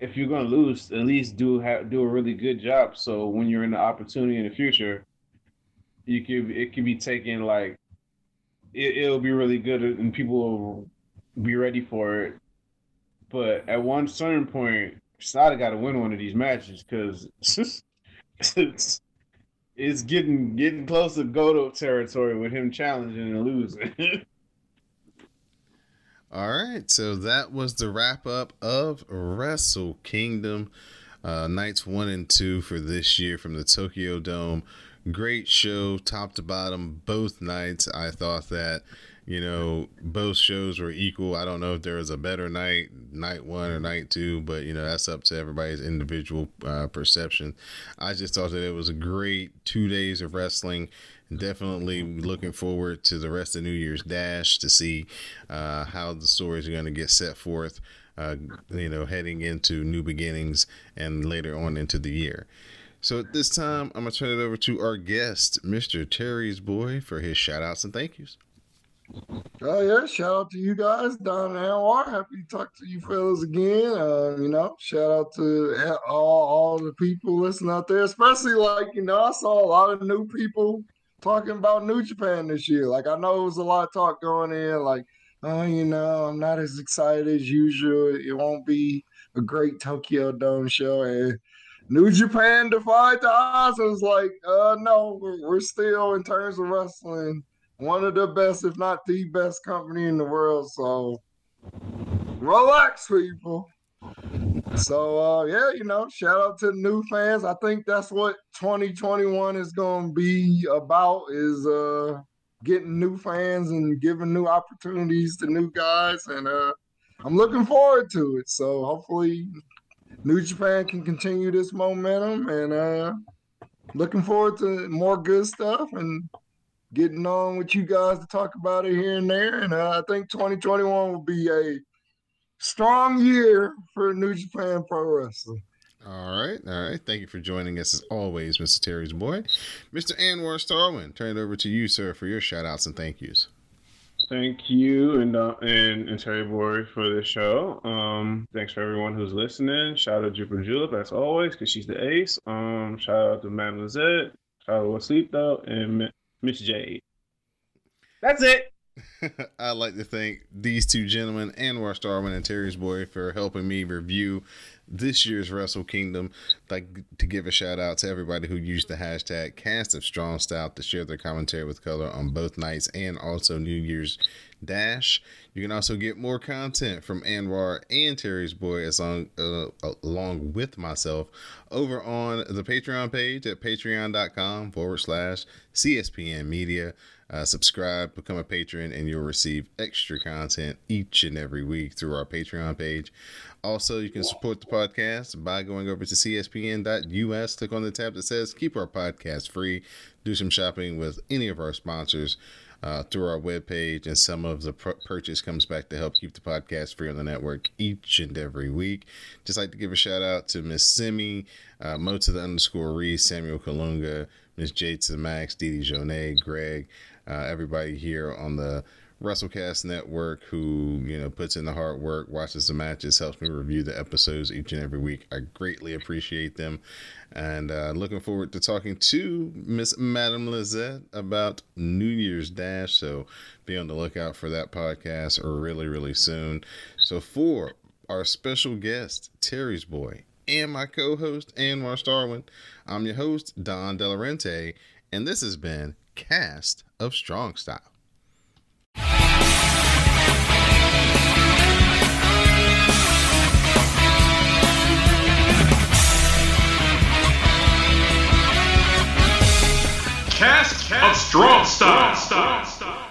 if you're going to lose, at least do have do a really good job. So when you're in the opportunity in the future, you could it could be taken like it, will be really good and people will be ready for it. But at one certain point, Sada got to win one of these matches because it's, [laughs] it's getting getting close to Goto territory with him challenging and losing. [laughs] All right, so that was the wrap up of Wrestle Kingdom, uh, nights one and two for this year from the Tokyo Dome great show, top to bottom, both nights. I thought that, you know, both shows were equal. I don't know if there was a better night, night one or night two, but, you know, that's up to everybody's individual uh, perception. I just thought that it was a great two days of wrestling. Definitely looking forward to the rest of New Year's Dash to see uh, how the stories are going to get set forth. Uh, you know, heading into new beginnings and later on into the year. So at this time, I'm going to turn it over to our guest, Mr. Terry's Boy, for his shout outs and thank yous. Oh yeah, shout out to you guys, Don and Anwar. Happy to talk to you fellas again. Uh, you know, shout out to all all the people listening out there, especially like you know, I saw a lot of new people talking about New Japan this year. Like I know it was a lot of talk going in, like, oh, you know, I'm not as excited as usual. It won't be a great Tokyo Dome show, and New Japan defied the odds. I was like, uh, no, we're, still in terms of wrestling one of the best, if not the best company in the world. So relax, people. So uh, yeah, you know, shout out to the new fans. I think that's what 2021 is going to be about is uh getting new fans and giving new opportunities to new guys and uh I'm looking forward to it. So hopefully New Japan can continue this momentum and uh looking forward to more good stuff and getting on with you guys to talk about it here and there. And uh, I think 2021 will be a strong year for New Japan Pro Wrestling. All right, all right. Thank you for joining us as always, Mr. Terry's boy. Mr. Anwar Starwin, turn it over to you, sir, for your shout outs and thank yous. Thank you and uh, and and Terry Boy for this show. Um, thanks for everyone who's listening. Shout out to Jupiter Julep as always because she's the ace. Um, shout out to Madam Lizette. Shout out to Wasito and Miss Jade. That's it. [laughs] I'd like to thank these two gentlemen, Anwar Starman and Terry's Boy, for helping me review this year's Wrestle Kingdom. Like to give a shout out to everybody who used the hashtag Cast of Strong Style to share their commentary with color on both nights and also New Year's Dash. You can also get more content from Anwar and Terry's Boy as long, uh, along with myself over on the Patreon page at patreon.com forward slash CSPN Media. Uh, subscribe, become a patron, and you'll receive extra content each and every week through our Patreon page. Also, you can support the podcast by going over to cspn.us, click on the tab that says Keep Our Podcast Free, do some shopping with any of our sponsors. Uh, through our webpage, and some of the pr- purchase comes back to help keep the podcast free on the network each and every week. Just like to give a shout out to Miss Simi, uh, Mo to the underscore Reese, Samuel Kalunga, Miss Jade to the Max, Didi Jonet, Greg, uh, everybody here on the WrestleCast Network who you know puts in the hard work, watches the matches, helps me review the episodes each and every week. I greatly appreciate them, and uh, looking forward to talking to Miss Madam Lizette about New Year's Dash. So be on the lookout for that podcast really, really soon. So for our special guest, Terry's boy, and my co-host Anwar Starwin, I'm your host Don Delarente, and this has been Cast of Strong Style. Cast of Strong Style.